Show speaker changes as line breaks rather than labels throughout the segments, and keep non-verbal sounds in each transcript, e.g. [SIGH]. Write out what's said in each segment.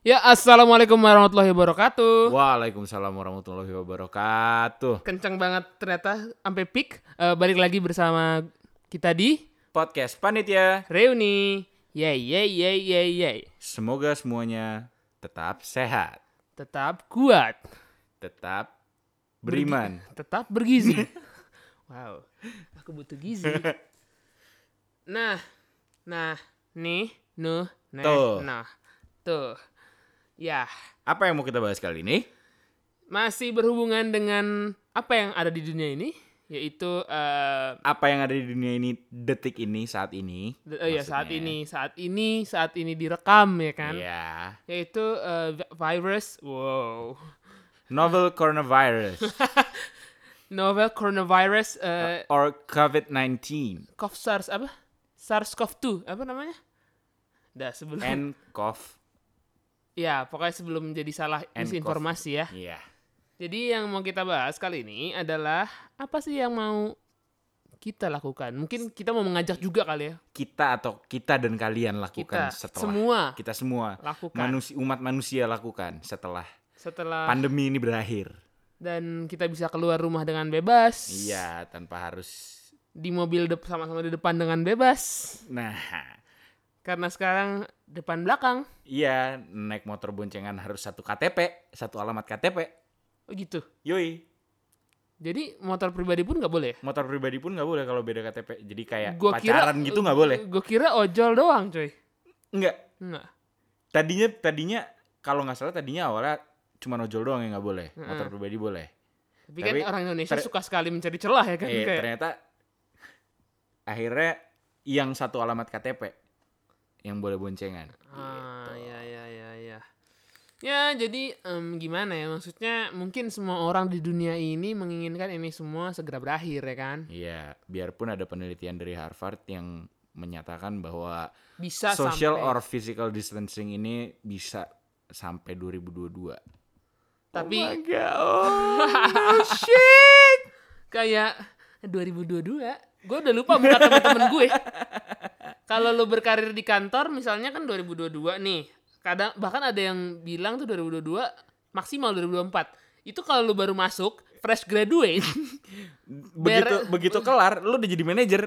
Ya, assalamualaikum warahmatullahi wabarakatuh.
Waalaikumsalam warahmatullahi wabarakatuh.
Kencang banget ternyata sampai peak. Eh, balik lagi bersama kita di
Podcast Panitia.
Reuni. Yay, yay, yay, yay, yay.
Semoga semuanya tetap sehat,
Tetap kuat,
tetap beriman.
tetap bergizi. [LAUGHS] wow, aku butuh gizi. [LAUGHS] Nah, nah, nih, nuh, nah,
Tuh.
nah, tuh. Ya,
Apa yang mau kita bahas kali ini?
masih berhubungan dengan apa yang ada di dunia ini, yaitu eh,
Apa yang ada di dunia ini detik ini saat ini?
D- eh, ya saat ini, saat ini, saat ini direkam ya kan.
Iya.
Yaitu vi- virus, wow,
Novel coronavirus [LAUGHS]
novel coronavirus, eh
or COVID-19
CoV SARS apa? SARS-CoV-2 apa namanya? Dah sebelum,
and cough.
Ya pokoknya sebelum jadi salah
And
misinformasi ya.
Iya.
Jadi yang mau kita bahas kali ini adalah apa sih yang mau kita lakukan? Mungkin kita mau mengajak juga kali ya.
Kita atau kita dan kalian lakukan
Kita
setelah
semua
kita semua
lakukan
manusia umat manusia lakukan setelah
setelah
pandemi ini berakhir.
dan kita bisa keluar rumah dengan bebas.
Iya, tanpa harus
di mobil sama-sama di depan dengan bebas
Nah,
karena sekarang depan belakang
iya naik motor boncengan harus satu KTP, satu alamat KTP.
oh gitu
Yoi,
jadi motor pribadi pun nggak boleh
motor pribadi pun nggak boleh kalau beda KTP. Jadi kayak
Gua kira-
pacaran gitu nggak boleh.
gue kira ojol doang coy
Enggak.
nggak
Tadinya tadinya kalau nggak salah tadinya awalnya cuma ojol doang yang nggak boleh. Motor pribadi boleh.
tapi, kan
Tapi
orang Indonesia suka sekali mencari celah ya kan
Eh,
kayak
ternyata akhirnya yang satu alamat KTP yang boleh boncengan.
ah ya ya ya ya ya jadi em, gimana ya maksudnya mungkin semua orang di dunia ini menginginkan ini semua segera berakhir ya kan
Iya, biarpun ada penelitian dari Harvard yang menyatakan bahwa
bisa
social
sampai
or physical distancing ini bisa sampai 2022.
tapi
Oh my God. [LAUGHS] shit.
kayak 2022 gue udah lupa muka temen-temen gue kalau lo berkarir di kantor misalnya kan 2022 nih kadang bahkan ada yang bilang tuh 2022 maksimal 2024 itu kalau lo baru masuk fresh graduate. [LAUGHS]
Begitu
Ber-
begitu kelar lu udah jadi manajer.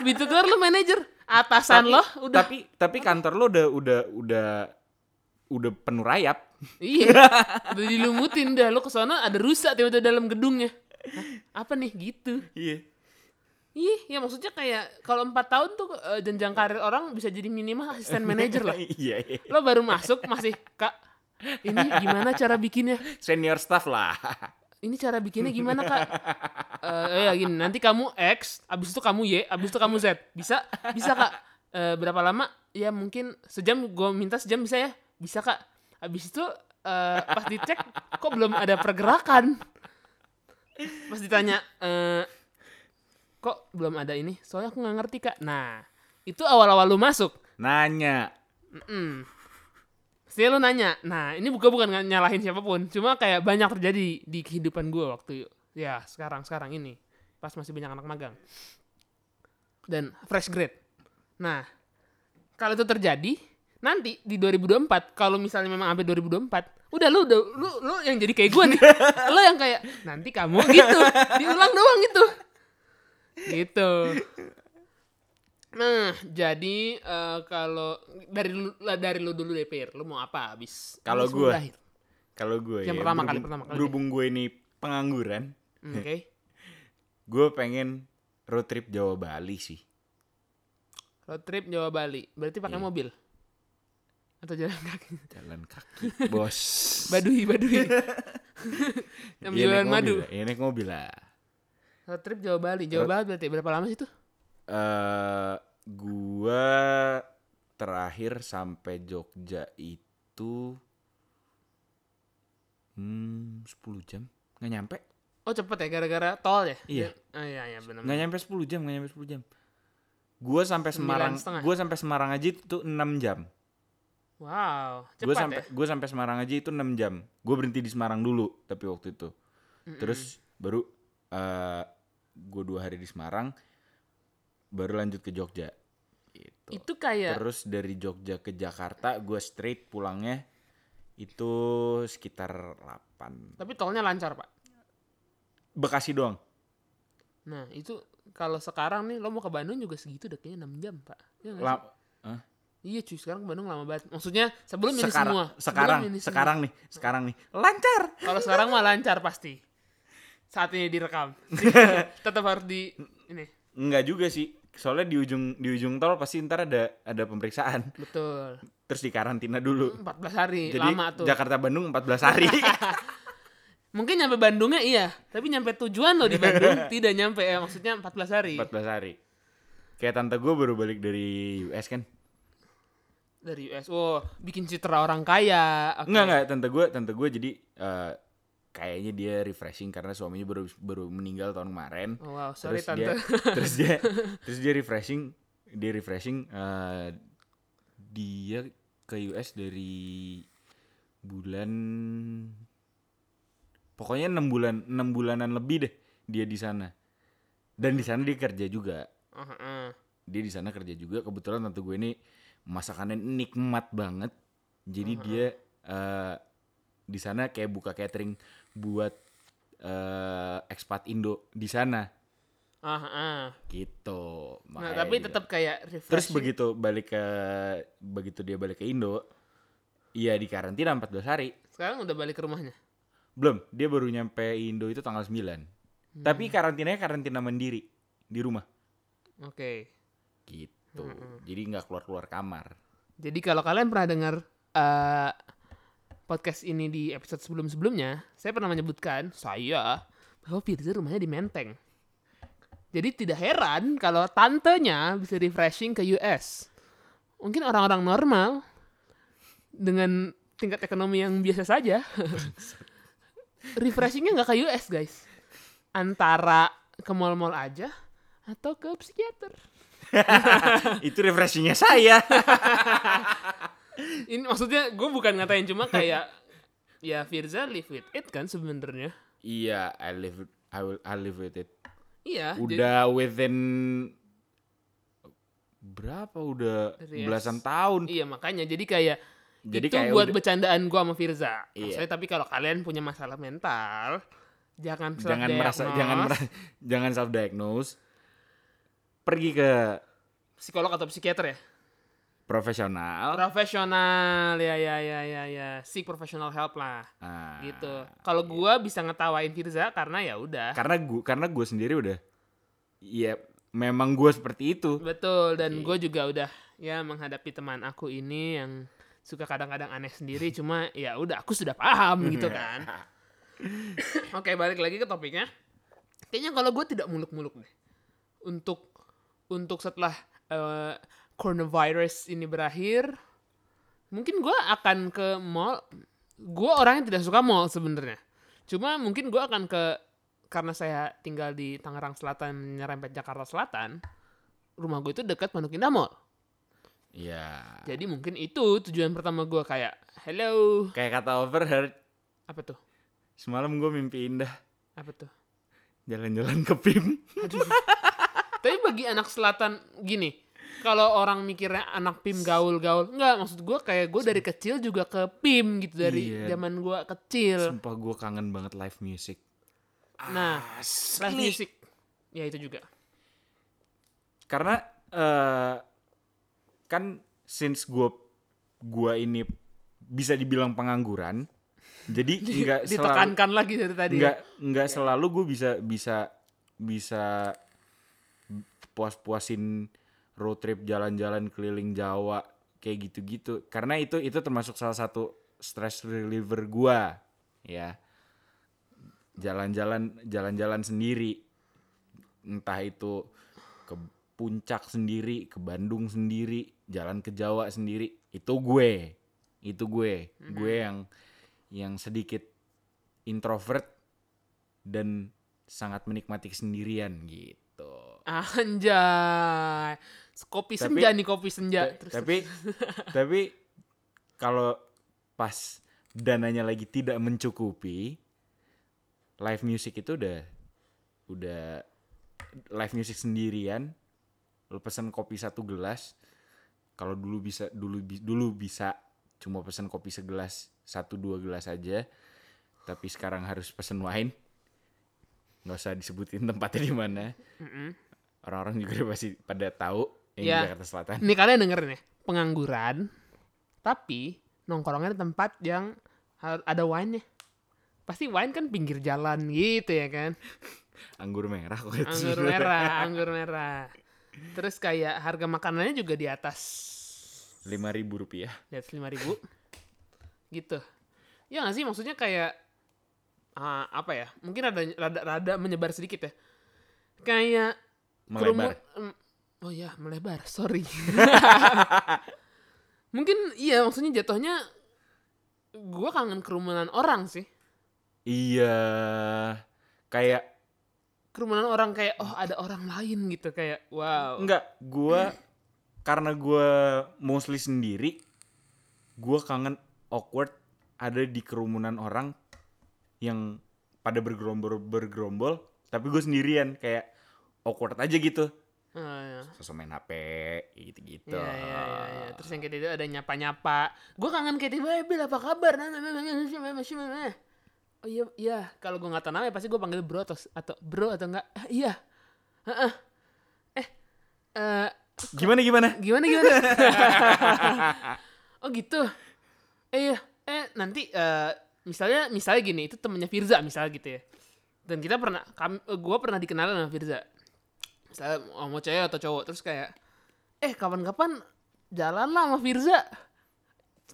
begitu keluar lo manajer. Atasan lo udah
Tapi tapi kantor lu udah udah udah udah penuh rayap.
iya [LAUGHS] udah dilumutin dah. Lo ke sana ada rusak tiba-tiba dalam gedungnya. Hah, apa nih? Gitu.
Iya.
Ih, ya maksudnya kayak kalau empat tahun tuh eh, jenjang karir orang bisa jadi minimal asisten [LAUGHS] manajer lah.
Iya, iya.
Lo baru masuk masih kak, ini gimana cara bikinnya?
Senior staff lah.
Ini cara bikinnya gimana kak? [LAUGHS] Eh ya gini, nanti kamu X, abis itu kamu Y, abis itu kamu Z. Bisa? Bisa kak? Eh, berapa lama? Ya mungkin sejam, gue minta sejam bisa ya? Bisa kak? Abis itu eh, pas dicek, kok belum ada pergerakan? Pas ditanya, eh, kok belum ada ini? Soalnya aku nggak ngerti kak. Nah, itu awal-awal lu masuk.
Nanya.
Mm. Pasti lu nanya. Nah, ini bukan bukan nyalahin siapa pun. Cuma kayak banyak terjadi di kehidupan gue waktu ya sekarang sekarang ini pas masih banyak anak magang dan fresh grade. Nah, kalau itu terjadi nanti di 2024 kalau misalnya memang sampai 2024 udah lu udah lu lu yang jadi kayak gue nih [LAUGHS] lu yang kayak nanti kamu gitu diulang doang gitu gitu Nah, jadi eh, kalau dari lu dari lu dulu deh, Pir. Lu mau apa abis?
Kalau
berakhir?
Kalau gue
Yang
ya,
pertama kali, pertama kali.
berhubung gue ini pengangguran,
Hmm, Oke. [LAUGHS]
gue pengen road trip Jawa Bali sih.
Road trip Jawa Bali. Berarti pakai
Iya.
mobil. Atau jalan kaki. [LAUGHS]
Jalan kaki, bos.
Badui, badui. [LAUGHS] Yang
Iya,
jualan
naik
madu.
Iya naik mobil lah.
Road trip Jawa Bali. Jawa
Road-
Bali berarti berapa lama sih tuh?
eh gua terakhir sampai Jogja itu hmm 10 jam nggak nyampe
Oh cepet ya gara-gara tol ya?
Iya.
Oh, iya iya benar.
nggak nyampe 10 jam nggak nyampe 10 jam gua sampai Semarang gua sampai Semarang aja itu 6 jam
Wow,
gue sampai
ya.
gue sampai Semarang aja itu 6 jam gue berhenti di Semarang dulu tapi waktu itu terus baru eh gue dua hari di Semarang baru lanjut ke Jogja gitu.
Itu kayak
terus dari Jogja ke Jakarta gue straight pulangnya Itu sekitar 8.
Tapi tolnya lancar, Pak.
Bekasi doang.
Nah, itu kalau sekarang nih lo mau ke Bandung juga segitu udah kayaknya 6 jam, Pak. Iya
Hah?
Iya cuy, sekarang ke Bandung lama banget. Maksudnya sebelum ini
sekarang,
semua.
sekarang,
Sebelum ini semua.
sekarang nih, sekarang nih. Lancar.
Kalau sekarang mah lancar pasti. Saat ini direkam. [LAUGHS] Tetap harus di ini.
Enggak juga sih. Soalnya di ujung di ujung tol pasti ntar ada ada pemeriksaan.
Betul.
Terus dikarantina dulu.
14 hari
Jadi
lama tuh.
Jakarta Bandung 14 hari. [LAUGHS]
Mungkin nyampe Bandungnya iya, tapi nyampe tujuan lo di Bandung [LAUGHS] tidak nyampe ya. Maksudnya 14 hari.
14 hari. Kayak tante gue baru balik dari US kan.
Dari US. Oh, bikin citra orang kaya. Oke.
Enggak enggak tante gue tante gue jadi eh, kayaknya dia refreshing karena suaminya baru baru meninggal tahun kemarin.
Oh, wow, sorry [LAUGHS]
terus dia
tante.
terus [LAUGHS] dia terus dia refreshing dia refreshing eh, dia ke US dari bulan pokoknya enam bulan enam bulanan lebih deh dia di sana dan di sana dia kerja juga
ah.
dia di sana kerja juga kebetulan tante gue ini masakannya nikmat banget jadi dia eh, di sana kayak buka catering buat eh, ekspat Indo di sana
Ah, ah.
gitu
Nah, tapi tetap kayak refreshing.
terus begitu balik ke begitu dia balik ke Indo iya di karantina 14 hari
Sekarang udah balik ke rumahnya.
belum dia baru nyampe Indo itu tanggal 9
Hmm.
tapi karantinanya karantina mandiri di rumah
Oke.
gitu
Hmm,
jadi nggak keluar keluar kamar
Jadi kalau kalian pernah dengar eh, podcast ini di episode sebelum-sebelumnya, saya pernah menyebutkan saya bahwa Firza rumahnya di Menteng. Jadi tidak heran kalau tantenya bisa refreshing ke US. Mungkin orang-orang normal dengan tingkat ekonomi yang biasa saja, [LAUGHS] refreshingnya nggak ke US guys. Antara ke mall-mall aja atau ke psikiater. [LAUGHS]
itu refreshingnya saya [LAUGHS]
ini maksudnya gue bukan ngatain cuma kayak ya Firza live with it kan sebenarnya.
Iya I live I will I live with it.
Iya jadi-
udah within berapa? Udah
Dari
belasan tahun.
Iya makanya. Jadi kayak
Jadi
itu
kayak
buat
udah-
bercandaan gue sama Firza.
Iya.
maksudnya tapi kalau kalian punya masalah mental jangan
jangan merasa jangan merasa, jangan self diagnose pergi ke
psikolog atau psikiater ya
profesional.
Profesional ya ya ya ya ya. Seek professional help lah.
Ah,
gitu. Kalau gue bisa ngetawain Firza karena ya udah.
Karena gua karena gue sendiri udah iya memang gue seperti itu.
Betul dan gue juga udah ya menghadapi teman aku ini yang suka kadang-kadang aneh sendiri. Cuma ya udah aku sudah paham gitu kan. [LAUGHS] Oke balik lagi ke topiknya. Kayaknya kalau gue tidak muluk-muluk deh. Untuk untuk setelah eh, coronavirus ini berakhir mungkin gue akan ke mall. Gue orangnya tidak suka mall sebenarnya. Cuma mungkin gue akan ke karena saya tinggal di Tangerang Selatan nyerempet Jakarta Selatan. Rumah gue itu dekat Pondok Indah Mall.
Iya
Jadi mungkin itu tujuan pertama gue kayak hello
kayak kata overheard
apa tuh
semalam gue mimpi indah
apa tuh.
jalan-jalan ke PIM
Aduh. Tapi bagi anak selatan gini, kalau orang mikirnya anak PIM gaul-gaul, enggak maksud gue kayak gue dari kecil juga ke PIM gitu dari
Iya.
zaman gue kecil.
sumpah gue kangen banget live music
Nah,
Asli.
live music ya itu juga.
karena eh kan since gue gua ini bisa dibilang pengangguran jadi [LAUGHS] nggak selalu
Ditekankan lagi dari tadi. ya.
nggak nggak selalu gue bisa bisa bisa puas-puasin road trip jalan-jalan keliling Jawa kayak gitu-gitu. Karena itu itu termasuk salah satu stress reliever gua ya. Jalan-jalan jalan-jalan sendiri. Entah itu ke puncak sendiri ke Bandung sendiri jalan ke Jawa sendiri. Itu gue itu gue. Gue yang yang sedikit introvert dan sangat menikmati kesendirian gitu.
Anjay. Kopi
Tapi-
senja nih kopi senja.
Ta- tapi [LAUGHS] tapi kalau pas dananya lagi tidak mencukupi live music itu udah udah live music sendirian. Lu pesen kopi satu gelas kalau dulu bisa dulu dulu bisa cuma pesen kopi segelas satu dua gelas aja tapi sekarang harus pesen wine. Nggak usah disebutin [LAUGHS] tempatnya di mana. Orang-orang juga pasti pada tahu yang di Jakarta Selatan.
Nih kalian dengerin ya, pengangguran, tapi nongkrongnya di tempat yang ada wine-nya. Pasti wine kan pinggir jalan gitu ya kan. [LAUGHS]
anggur merah kok itu.
Anggur merah, anggur merah. Terus kayak harga makanannya juga di atas
lima ribu rupiah.
Di atas lima ribu. Gitu. Ya nggak sih? Maksudnya kayak ah, apa ya? Mungkin rada, rada rada menyebar sedikit ya. Kayak
melebar.
kerumun- oh ya melebar sorry. [LAUGHS] Mungkin iya maksudnya jatuhnya gua kangen kerumunan orang sih.
Iya. Kayak
kerumunan orang kayak oh ada orang lain gitu kayak wow.
Enggak, gua karena gua mostly sendiri, gua kangen awkward ada di kerumunan orang yang pada bergerombol bergerombol, tapi gue sendirian kayak awkward aja gitu
yeah.
sosok main HP gitu-gitu.
Iya, iya, iya. iya. Terus yang kayak itu ada nyapa-nyapa. Gue kangen Katy bil apa kabar? Nah, nah, nah, oh iya, iya. Kalau gue gak tau namanya pasti gue panggil bro atau, atau bro atau enggak. Eh, iya. uh. Eh, eh,
gimana gimana?
Gimana gimana? [LAUGHS] oh gitu. Eh, iya. eh nanti eh, misalnya misalnya gini, itu temennya Firza misalnya gitu ya. Dan kita pernah, gue pernah dikenal sama Firza Misalnya mau cewek atau cowok terus kayak eh kapan-kapan jalan lah sama Firza.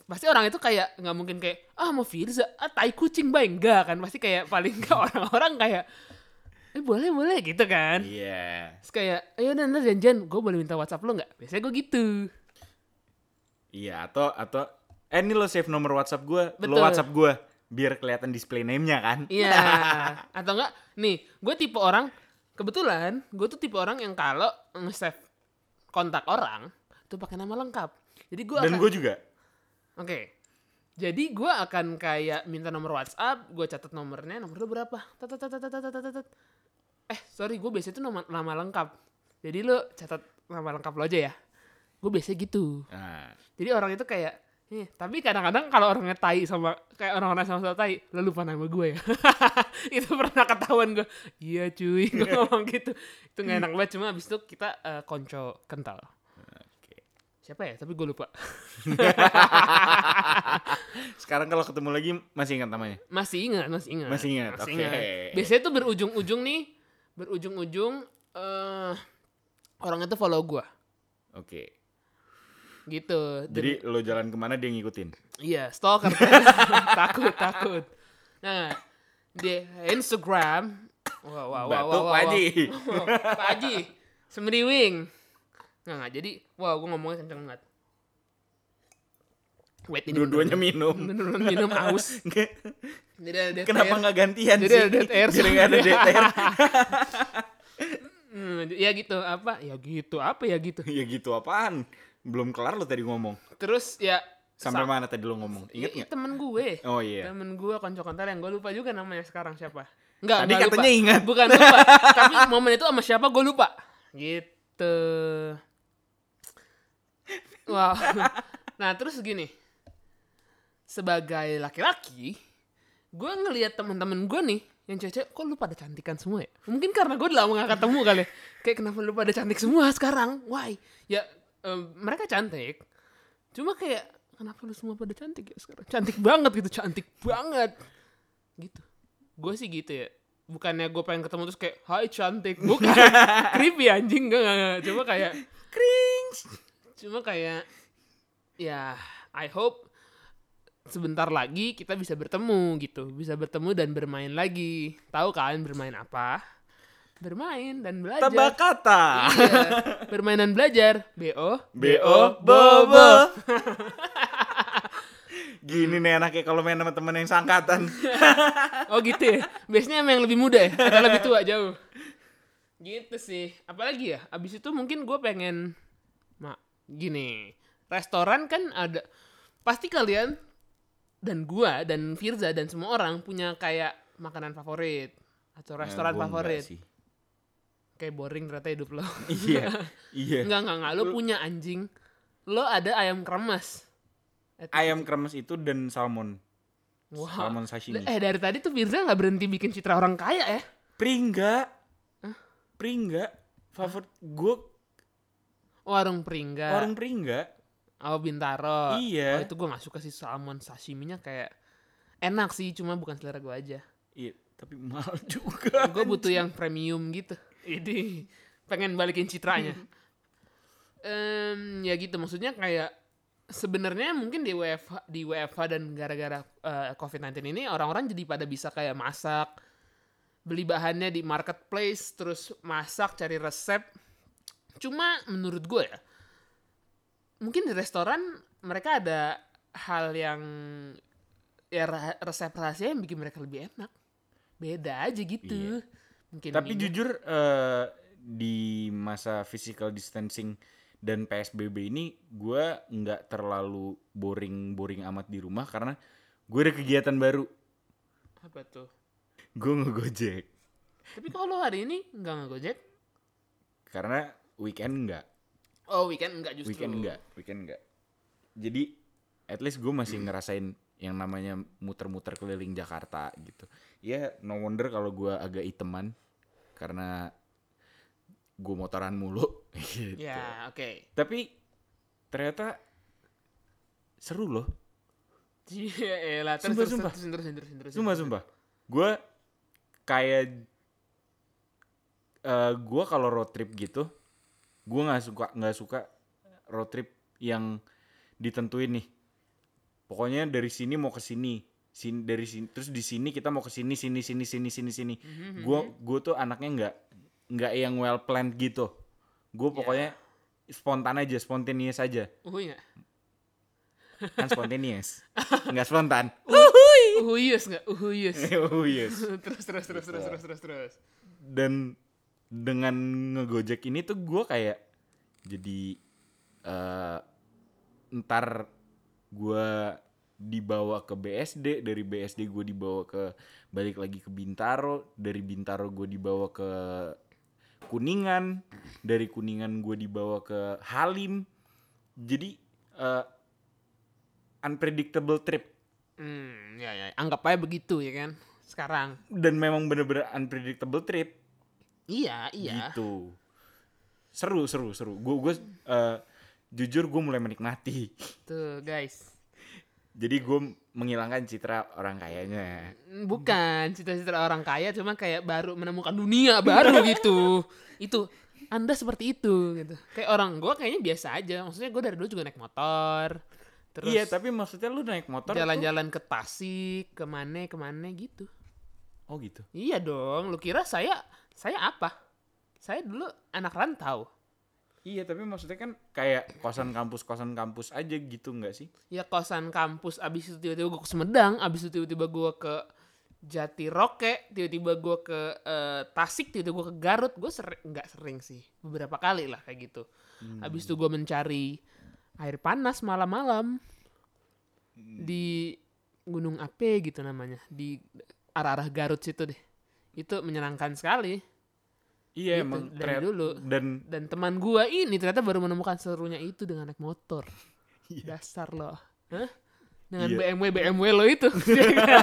Pasti orang itu kayak nggak mungkin kayak ah mau Firza, ah tai kucing bay enggak kan pasti kayak paling nggak [LAUGHS] orang-orang kayak eh boleh boleh gitu kan.
Iya.
Terus kayak, ayo ntar janjian, gue boleh minta WhatsApp lo nggak? Biasanya gue gitu.
Iya, atau atau eh ini lo save nomor WhatsApp gua,
Betul.
lo WhatsApp gua biar kelihatan display name-nya kan.
Iya. [LAUGHS] Atau enggak, nih, gue tipe orang, kebetulan gue tuh tipe orang yang kalau nge-save kontak orang, itu pakai nama lengkap. Jadi gue
Dan
akan,
gue juga.
oke. Jadi gue akan kayak minta nomor WhatsApp, gue catat nomornya, nomor lo berapa? Tat, tat, tat, tat, tat. Eh, sorry, gue biasanya tuh nama, nama lengkap. Jadi lo catat nama lengkap lo aja ya. Gue biasanya gitu.
Nah,
Jadi orang itu kayak, eh, tapi kadang-kadang kalau orangnya tai sama kayak orang-orang sama sama tai, lo lupa nama gue ya. [LAUGHS] itu pernah ketahuan gue. Iya cuy, gue [LAUGHS] ngomong gitu. Itu gak enak banget cuma abis itu kita eh, konco kental.
oke.
Siapa ya? Tapi gue lupa. [LAUGHS]
Sekarang kalau ketemu lagi masih ingat namanya?
Masih ingat, masih ingat.
Masih ingat, oke.
Biasanya tuh berujung-ujung nih, berujung-ujung eh orang itu follow gue.
Oke.
Gitu. Dan-
Jadi lo jalan ke mana dia ngikutin?
Iya, stalker. [LAUGHS] takut, takut. Nah, di Instagram. Wah, wah, wah,
Batuk,
wah, wah,
Pak Haji.
Pak Haji, semeriwing. Nggak, nggak. Jadi, wah, gue ngomongnya kenceng banget. Wait, ini
Dua-duanya minum.
beneran minum aus. [LAUGHS] Jadi ada
Kenapa nggak gantian
Jadi
sih?
ada dead air
Jadi ada air.
Hmm, ya gitu, apa? Ya gitu, apa ya gitu.
ya gitu apaan? Belum kelar lo tadi ngomong.
Terus ya
Sampai
sa-
mana tadi lo ngomong? Ingat
ya,
nggak?
temen gue.
Oh iya.
Temen gue konco kental yang gue lupa juga namanya sekarang siapa. Enggak,
Tadi
enggak
katanya
lupa.
ingat.
Bukan lupa. [LAUGHS] Tapi momen itu sama siapa gue lupa. Gitu. Wow. [LAUGHS] Nah, terus gini. Sebagai laki-laki, gue ngelihat teman-teman gue nih yang cewek kok lu pada cantikan semua ya? Mungkin karena gue udah lama gak ketemu kali. Kayak kenapa lu pada cantik semua sekarang? Why? Ya mereka cantik. Cuma kayak kenapa lu semua pada cantik ya sekarang? Cantik banget gitu, cantik banget. Gitu. Gue sih gitu ya. Bukannya gue pengen ketemu terus kayak, hai cantik. Bukan. [LAUGHS] Creepy anjing. Gak, gak, gak. Cuma kayak,
Cringe.
cuma kayak, ya I hope sebentar lagi kita bisa bertemu gitu. Bisa bertemu dan bermain lagi. Tahu kan bermain apa? Bermain dan belajar.
Tebak kata.
Iya. [LAUGHS] Bermain dan belajar. BO.
BO Bobo. Gini nih enaknya kalau main sama temen yang sangkatan. [LAUGHS]
Oh gitu ya. Biasanya emang yang lebih muda ya, atau lebih tua jauh. Gitu sih. Apalagi ya? Abis itu mungkin gue pengen, mak, gini. Restoran kan ada, pasti kalian dan gua dan Firza dan semua orang punya kayak makanan favorit atau restoran
Eh, gua enggak
favorit.
sih.
Kayak boring ternyata hidup lo. [LAUGHS]
Iya. Iya.
Enggak, enggak, enggak. Lo punya anjing. Lo ada ayam kremes. Eh,
Ayam kremes itu dan salmon.
Wow.
salmon sashimi.
Eh dari tadi tuh Firza nggak berhenti bikin citra orang kaya ya?
Pringga. Pringga. Favorit gue
Warung Pringga.
warung Pringga.
Oh Bintaro.
Iya.
Oh itu gue nggak suka sih salmon sashiminya kayak enak sih, cuma bukan selera gue aja.
Iya, tapi mahal [LAUGHS] juga.
gue butuh yang premium gitu. Ini pengen balikin citranya. Em, ya gitu maksudnya kayak sebenarnya mungkin di WFH di WFH dan gara-gara eh, COVID-19 ini orang-orang jadi pada bisa kayak masak, beli bahannya di marketplace, terus masak cari resep. Cuma menurut gue ya, mungkin di restoran mereka ada hal yang ya resep rahasia yang bikin mereka lebih enak. Beda aja gitu. Mungkin
Tapi
ini.
jujur eh, di masa physical distancing dan PSBB ini gue nggak terlalu boring-boring amat di rumah karena gue ada kegiatan baru.
apa tuh?
Gue ngegojek
Tapi kalau hari ini nggak ngegojek?
karena weekend nggak,
Oh weekend enggak justru.
weekend nggak, weekend nggak. Jadi at least gue masih ngerasain yang namanya muter-muter keliling Jakarta gitu. Ya no wonder kalau gue agak iteman karena gue motoran mulu. [LAUGHS] gitu.
Ya oke.
Tapi ternyata seru loh.
Iya elah. Terus,
Sumpah, sumpah.
terus,
Sumpah sumpah. Gue kayak eh gue kalau road trip gitu, gue nggak suka nggak suka road trip yang ditentuin nih. Pokoknya dari sini mau ke sini, sini dari sini terus di sini kita mau ke sini sini sini sini sini sini.
Mhm,
Gue gue tuh anaknya nggak nggak yang well planned gitu. Gue pokoknya spontan aja, spontaneous aja.
Oh iya.
Kan spontaneous. [LAUGHS] Nggak spontan.
Uhuyus nggak? Uhuyus. [LAUGHS]
yes. [LAUGHS]
terus, terus, terus, terus, terus, terus, terus.
dan dengan ngegojek ini tuh gue kayak jadi eh ntar gue dibawa ke BSD dari BSD gue dibawa ke balik lagi ke Bintaro dari Bintaro gue dibawa ke Kuningan dari Kuningan gue dibawa ke Halim jadi eh, unpredictable trip
Hmm, ya, ya. Anggap aja begitu ya kan. Sekarang.
dan memang bener-bener unpredictable trip
Iya, iya.
gitu seru seru seru gue gue eh, jujur gue mulai menikmati [LAUGHS]
Tuh guys.
jadi gue menghilangkan citra orang kayanya
Bukan cita-cita orang kaya, cuma kayak baru menemukan dunia baru [LAUGHS] gitu. Itu Anda seperti itu gitu. Kayak orang gue kayaknya biasa aja. Maksudnya gue dari dulu juga naik motor. Terus
iya tapi maksudnya lu naik motor tuh-
jalan-jalan ke Tasik, ke mana ke mana gitu.
oh gitu
Iya dong. Lu kira saya saya apa? Saya dulu anak rantau.
Iya tapi maksudnya kan kayak kosan kampus kosan kampus aja gitu nggak sih
Ya kosan kampus. Abis itu tiba-tiba gue ke Sumedang. Abis itu tiba-tiba gue ke Jatiroke. Tiba-tiba gue ke eh, Tasik. Tiba-tiba gue ke Garut. Gue sering nggak sering sih. Beberapa kali lah kayak gitu. Abis itu gue mencari air panas malam-malam di Gunung Ape gitu namanya di arah-arah Garut situ deh itu menyenangkan sekali
iya
Gitu,
emang
dari
ternyata-
dulu.
dan
dan teman gua ini ternyata baru menemukan serunya itu dengan naik motor. Dasar loh. Hah? dengan
Iya.
BMW BMW lo itu.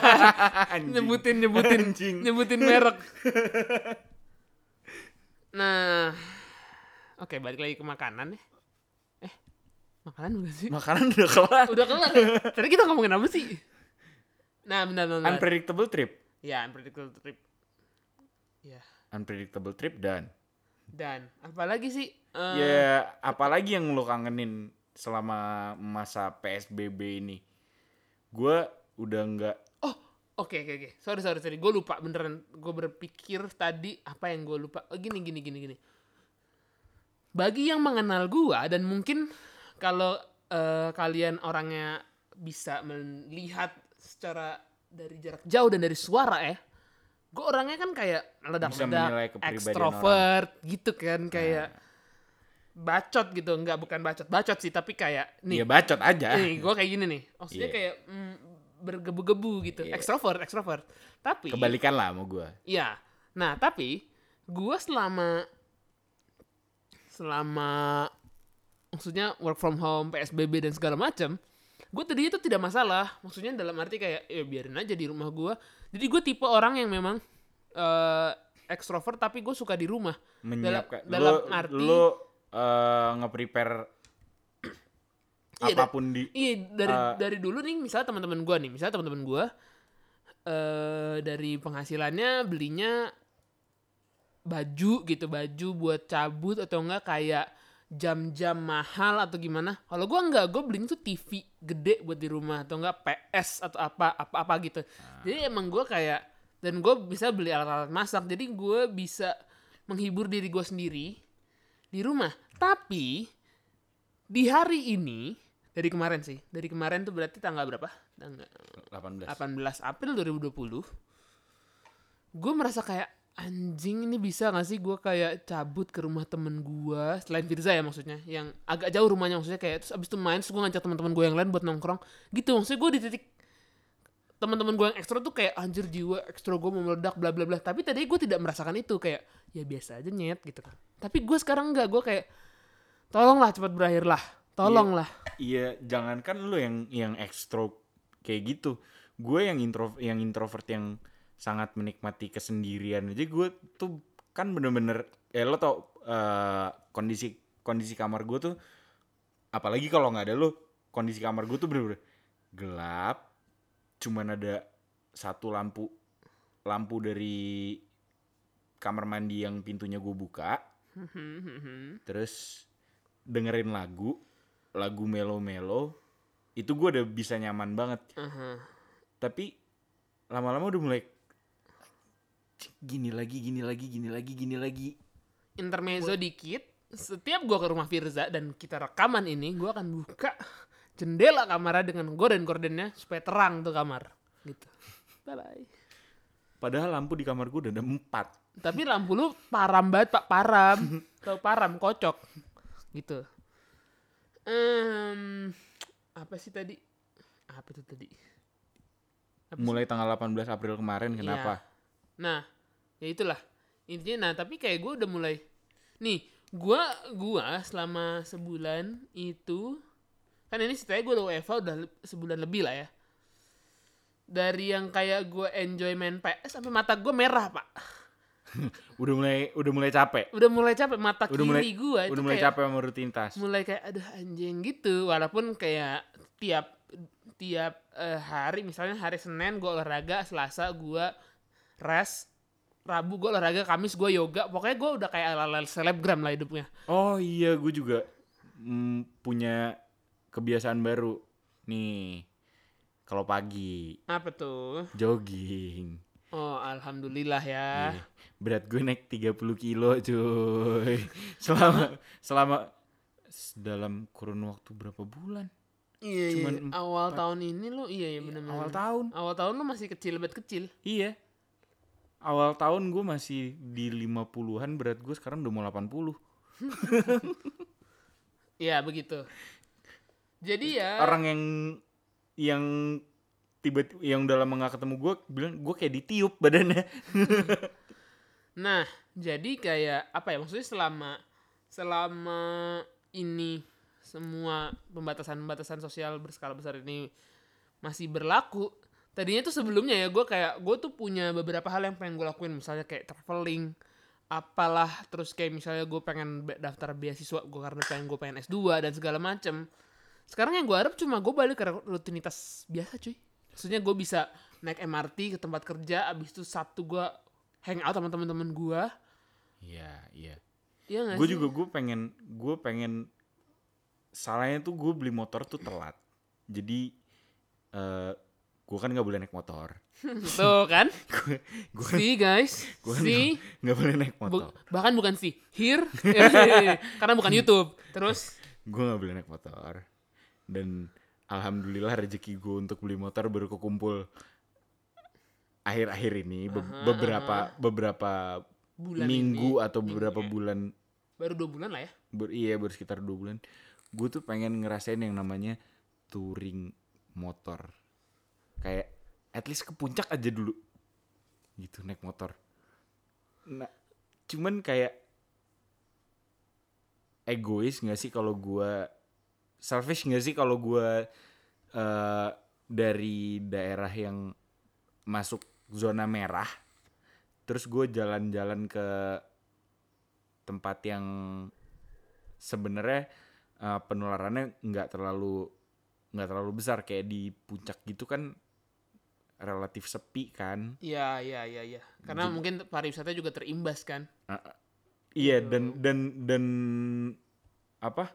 [LAUGHS] Nyebutin nyebutin
Anjing.
nyebutin merek. Nah oke balik lagi ke makanan ya. Eh makanan bukan sih?
Makanan udah kelar.
Udah kelar tadi kita ngomongin apa sih? Nah benar benar.
Unpredictable trip.
Ya unpredictable trip. Ya
unpredictable trip dan
dan apalagi sih eh,
ya apalagi yang lu kangenin selama masa PSBB ini gue udah nggak
Oh, oke oke oke. Sorry sorry sorry. Gue lupa beneran. Gue berpikir tadi apa yang gue lupa. Oh, gini gini gini gini. Bagi yang mengenal gue dan mungkin kalau eh, kalian orangnya bisa melihat secara dari jarak jauh dan dari suara ya. Gue orangnya kan kayak meledak-ledak,
kepribadian
ekstrovert gitu kan kayak bacot gitu. Enggak bukan bacot, bacot sih tapi kayak nih.
Ya bacot aja.
Nih gue kayak gini nih. Maksudnya
Iya.
kayak mm, bergebu-gebu gitu.
Iya.
ekstrovert ekstrovert. Tapi
kebalikan lah sama gue
iya. Nah tapi gue selama selama maksudnya work from home psbb dan segala macam gue tadi itu tidak masalah maksudnya dalam arti kayak ya biarin aja di rumah gue jadi gue tipe orang yang memang eh ekstrovert tapi gue suka di rumah
menyiapkan
dalam
lu,
arti-
lu eh, nge-prepare
Iya, apa
pun di
Iya dari
Eh.
dari dulu nih misalnya teman-teman gua nih, misalnya teman-teman gua eh dari penghasilannya belinya baju gitu, baju buat cabut atau enggak kayak jam-jam mahal atau gimana. Kalau gua enggak, gua belinya tuh TV gede buat di rumah atau enggak PS atau apa apa-apa gitu. Jadi emang gua kayak dan gue bisa beli alat-alat masak. Jadi gue bisa menghibur diri gue sendiri di rumah. Tapi di hari ini dari kemarin sih dari kemarin tuh berarti tanggal berapa tanggal
18
18 April 2020 gue merasa kayak anjing ini bisa gak sih gue kayak cabut ke rumah temen gue selain Firza ya maksudnya yang agak jauh rumahnya maksudnya kayak terus abis itu main terus gue ngajak teman-teman gue yang lain buat nongkrong. Gitu maksudnya gue di titik teman-teman gue yang ekstra tuh kayak anjir jiwa ekstra gue mau meledak bla bla bla. Tapi tadi gue tidak merasakan itu kayak ya biasa aja nyet gitu kan. Tapi gue sekarang enggak gue kayak tolonglah cepat berakhir lah tolonglah.
Iya, jangankan lu yang yang ekstro kayak gitu. Gue yang intro yang introvert yang sangat menikmati kesendirian. Aja gue tuh kan bener-bener ya lo tau eh, kondisi kondisi kamar gue tuh apalagi kalau nggak ada lo kondisi kamar gue tuh bener-bener gelap cuman ada satu lampu lampu dari kamar mandi yang pintunya gue buka. [LAUGHS] Terus dengerin lagu lagu melo-melo itu gue udah bisa nyaman banget.
Aha.
tapi lama-lama udah mulai "Cik, gini lagi gini lagi gini lagi gini lagi.
Intermezzo dikit. Setiap gua ke rumah Firza dan kita rekaman ini gua akan buka jendela kamarnya dengan gorden-gordennya supaya terang tuh kamar. Gitu. Bye bye
padahal lampu di kamar gue udah ada empat.
Tapi lampu lu param banget pak. Param. [LAUGHS] Tau param? Kocok. Gitu. Em, apa sih tadi? Apa itu tadi? Apa sih?
mulai tanggal 18 April kemarin kenapa
Nah, ya itulah. Intinya nah, tapi kayak gue udah mulai nih, gua gua selama sebulan itu kan ini ceritanya gue udah WFA udah sebulan lebih lah ya. Dari yang kayak gue enjoy main PS sampai mata gue merah, Pak. [LAUGHS]
udah mulai udah mulai capek
Udah mulai capek mata
udah
kiri
mulai
gue itu
udah mulai
kayak
capek sama rutinitas
mulai kayak aduh anjing gitu walaupun kayak tiap tiap eh, hari misalnya hari Senin gue olahraga Selasa gue rest Rabu gue olahraga Kamis gue yoga pokoknya gue udah kayak ala selebgram lah hidupnya
oh iya gue juga mm, punya kebiasaan baru nih kalau pagi
apa tuh
jogging
oh alhamdulillah ya
Iya. Berat gue naik 30 kilo cuy. [LAUGHS] Selama selama dalam kurun waktu berapa bulan?
iya, iya.
cuman
awal tahun ini lu iya iya benar
Awal tahun.
awal tahun lu masih kecil banget kecil
Iya. Awal tahun gue masih di 50-an, berat gue sekarang udah mau 80. [LAUGHS]
Iya begitu jadi ya
Orang yang yang tiba yang udah lama gak ketemu gue bilang gue kayak ditiup badannya. [LAUGHS]
Nah, jadi kayak apa ya maksudnya selama selama ini semua pembatasan-pembatasan sosial berskala besar ini masih berlaku. Tadinya tuh sebelumnya ya gue kayak gue tuh punya beberapa hal yang pengen gue lakuin. Misalnya kayak traveling apalah. Terus kayak misalnya gue pengen daftar beasiswa gue karena pengen gue pengen S2 dan segala macem. Sekarang yang gue harap cuma gue balik ke rutinitas biasa cuy. Maksudnya gue bisa naik MRT ke tempat kerja abis itu Sabtu gue hang out sama teman-teman gue
Iya, iya.
Iya
Gue juga gue pengen gue pengen salahnya tuh gue beli motor tuh telat. Jadi eh gue kan nggak boleh naik motor.
Tuh kan? [LAUGHS]
Gue gue
See guys,
Gua kan
see.
nggak boleh naik
Bu-
motor.
bahkan bukan see, here. [LAUGHS] Ya, Karena bukan YouTube. Terus,
gue nggak boleh naik motor. Dan alhamdulillah rezeki gue untuk beli motor baru kekumpul akhir-akhir ini be-
Aha,
beberapa beberapa
bulan
minggu
ini,
atau beberapa
ya.
bulan
baru dua bulan lah ya.
ber, iya baru sekitar dua bulan gue tuh pengen ngerasain yang namanya touring motor kayak at least ke puncak aja dulu. Gitu naik motor. Nah. Cuman kayak egois nggak sih kalau gue selfish nggak sih kalau gue eh dari daerah yang masuk zona merah terus gue jalan-jalan ke tempat yang sebenarnya eh, penularannya nggak terlalu nggak terlalu besar. Kayak di puncak gitu kan relatif sepi kan
Iya, iya, iya, iya. Karena mungkin pariwisata juga terimbas kan.
Iya dan dan dan apa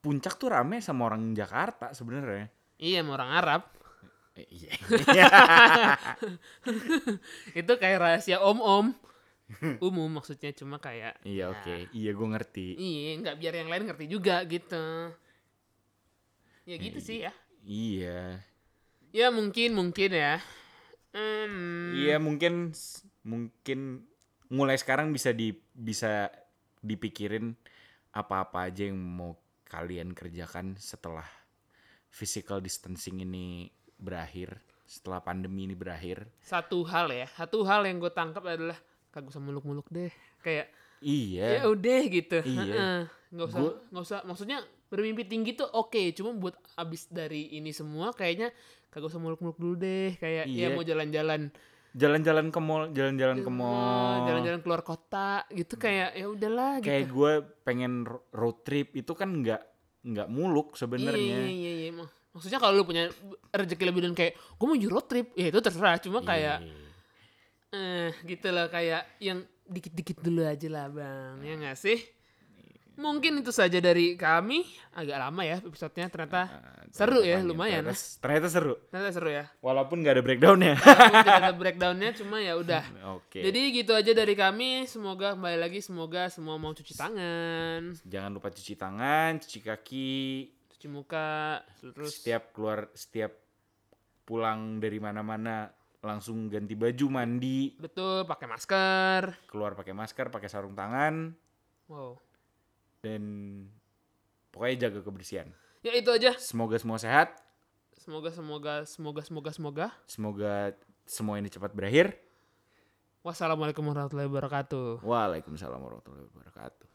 puncak tuh rame sama orang Jakarta sebenarnya.
Iya, sama orang Arab.
Eh, Iya. [LAUGHS]
Itu kayak rahasia om-om. Umum maksudnya cuma kayak
Iya
ya,
oke. Iya gue ngerti.
Iya, nggak biar yang lain ngerti juga gitu. Ya gitu sih ya.
Iya.
Ya mungkin mungkin ya. Hmm,
Iya mungkin mungkin mulai sekarang bisa di bisa dipikirin apa-apa aja yang mau kalian kerjakan setelah physical distancing ini berakhir, setelah pandemi ini berakhir.
Satu hal ya, satu hal yang gue tangkap adalah kagak usah muluk-muluk deh. Kayak ya
Iya.
udah gitu.
Iya.
Nggak usah
Gua-
nggak usah maksudnya bermimpi tinggi tuh oke, cuma buat abis dari ini semua kayaknya kagak usah muluk-muluk dulu deh. Kayak ya
Iya.
mau jalan-jalan
Jalan-jalan ke mall, jalan-jalan ke mall.
jalan-jalan keluar kota gitu kayak ya udahlah gitu.
kayak gue pengen ro- road trip itu kan nggak nggak muluk
Iya,
sebenarnya
iya, iya, iya. Mak- Maksudnya kalau lu punya rezeki lebih dan kayak gue mau Euro trip, ya itu terserah. Cuma kayak
Iya.
eh gitu lah kayak yang dikit-dikit dulu aja lah bang, ya nggak sih? Mungkin itu saja dari kami. Agak lama ya episodenya ternyata seru ya, lumayan.
ternyata, ternyata seru
Ternyata seru ya.
walaupun nggak ada breakdownnya
Walaupun tidak ada breakdownnya, cuma ya udah. [LAUGHS]
oke
Jadi gitu aja dari kami. Semoga kembali lagi, semoga semua mau cuci tangan,
jangan lupa cuci tangan cuci kaki
cuci muka, terus
setiap keluar setiap pulang dari mana-mana langsung ganti baju mandi
betul pakai masker.
keluar pakai masker pakai sarung tangan
Wow.
Dan pokoknya jaga kebersihan
Ya itu aja.
semoga semua sehat
Semoga semoga semoga semoga semoga.
semoga semua ini cepat berakhir
Wassalamualaikum warahmatullahi wabarakatuh.
waalaikumsalam warahmatullahi wabarakatuh